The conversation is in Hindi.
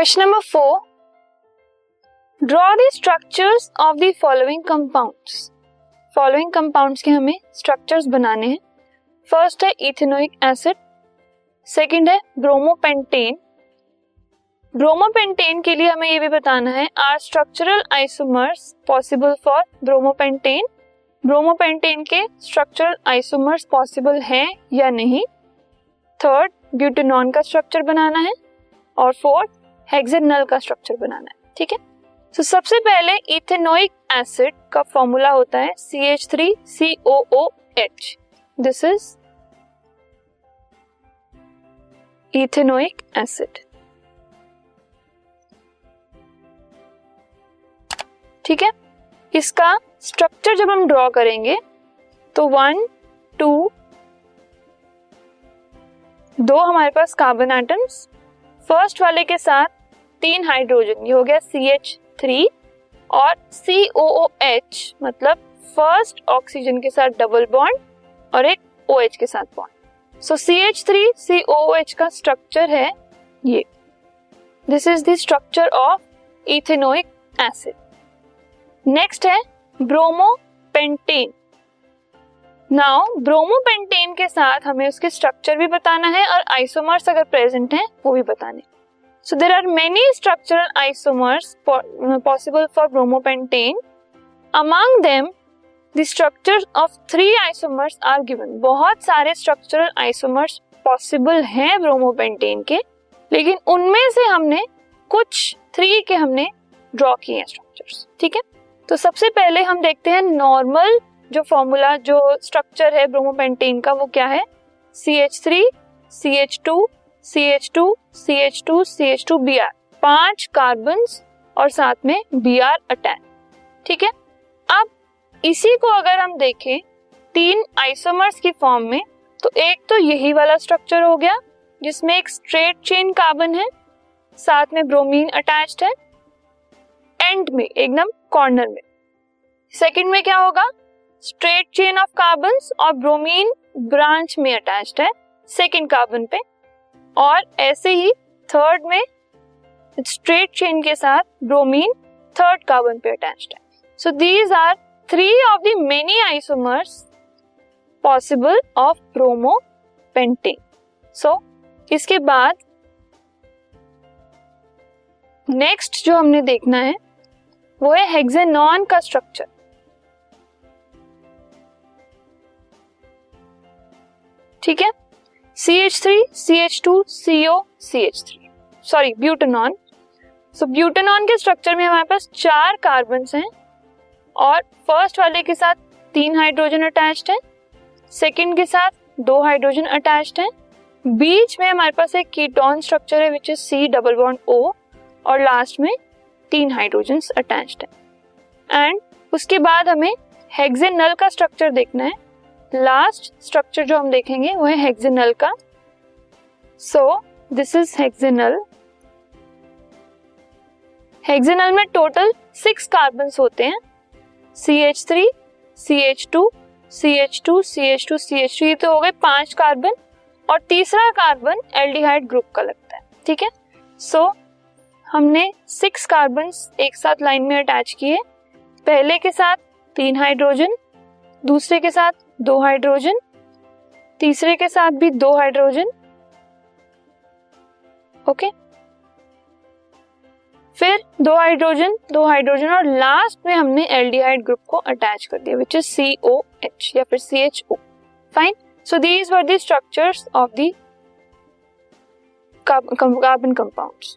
Question number four draw the structures of the following compounds following compounds के हमें स्ट्रक्चर्स बनाने हैं. फ़र्स्ट है इथेनोइक एसिड सेकंड है ब्रोमोपेंटेन ब्रोमोपेंटेन के लिए हमें ये भी बताना है are structural isomers possible for bromopentane bromopentane के स्ट्रक्चरल आइसोमर्स पॉसिबल हैं या नहीं? थर्ड ब्यूटेनॉन का स्ट्रक्चर बनाना है. और फोर्थ हेक्सेनल का स्ट्रक्चर बनाना है, ठीक है? तो सबसे पहले इथेनोइक एसिड का फॉर्मूला होता है C H three C O O H this is ethanoic acid ठीक है? इसका स्ट्रक्चर जब हम ड्रॉ करेंगे तो वन टू दो हमारे पास कार्बन एटम्स फ़र्स्ट वाले के साथ तीन हाइड्रोजन ये हो गया सी एच थ्री और सी ओ ओ एच मतलब फ़र्स्ट ऑक्सीजन के साथ डबल बॉन्ड और एक ओ OH के साथ bond so C H three C O H का स्ट्रक्चर है ये. This is the structure of ethanoic acid next है ब्रोमोपेंटेन नाउ ब्रोमोपेंटेन के साथ हमें उसके स्ट्रक्चर भी बताना है और आइसोमर्स अगर प्रेजेंट हैं, वो भी बताने. So there are many structural isomers possible for bromopentane. Among them, the structures of three isomers are given. बहुत सारे structural isomers possible हैं ब्रोमोपेंटेन के लेकिन उनमें से हमने कुछ थ्री के हमने ड्रॉ किए हैं स्ट्रक्चर्स ठीक है तो सबसे पहले हम देखते हैं नॉर्मल जो फॉर्मूला जो स्ट्रक्चर है ब्रोमोपेंटेन का वो क्या है C H three C H two C H two C H two C H two B R पाँच कार्बन और साथ में बी आर अटैच ठीक है? अब इसी को अगर हम देखें, तीन आइसोमर्स की फॉर्म में तो एक तो यही वाला स्ट्रक्चर हो गया, जिसमें एक स्ट्रेट चेन कार्बन है, साथ में ब्रोमीन अटैच्ड है एंड में, एकदम कॉर्नर में। सेकंड में क्या होगा? स्ट्रेट चेन ऑफ़ कार्बन और ब्रोमीन ब्रांच में अटैच्ड है सेकंड कार्बन पे। और ऐसे ही थर्ड में स्ट्रेट चेन के साथ ब्रोमीन थर्ड कार्बन पे अटैच्ड है। So these are three of the many isomers possible of bromopentane so इसके बाद नेक्स्ट जो हमने देखना है, वो है हेक्सेनॉन का स्ट्रक्चर ठीक है? C H three C H two C O C H three sorry butanone so butanone के स्ट्रक्चर में हमारे पास चार कार्बन हैं और फ़र्स्ट वाले के साथ तीन हाइड्रोजन अटैच्ड है सेकेंड के साथ दो हाइड्रोजन अटैच्ड है। बीच में हमारे पास एक कीटोन स्ट्रक्चर है which is C double bond O और लास्ट में तीन हाइड्रोजन अटैच्ड है। एंड उसके बाद हमें हेक्सेनल का स्ट्रक्चर देखना है। लास्ट स्ट्रक्चर जो हम देखेंगे वो है हेक्सिनल का। सो दिस इज़ हेक्सिनल हेक्सिनल में टोटल सिक्स कार्बन होते हैं। C H three C H two C H two C H two C H three तो हो गए पाँच कार्बन और तीसरा कार्बन एल्डिहाइड ग्रुप का लगता है, ठीक है? सो हमने सिक्स कार्बन एक साथ लाइन में अटैच किए। पहले के साथ तीन हाइड्रोजन दूसरे के साथ दो हाइड्रोजन, तीसरे के साथ भी दो हाइड्रोजन। ओके? फिर दो हाइड्रोजन दो हाइड्रोजन और लास्ट में हमने एल्डिहाइड ग्रुप को अटैच कर दिया विच इज़ सी ओ एच या फिर C H O fine so these were the structures of the carbon compounds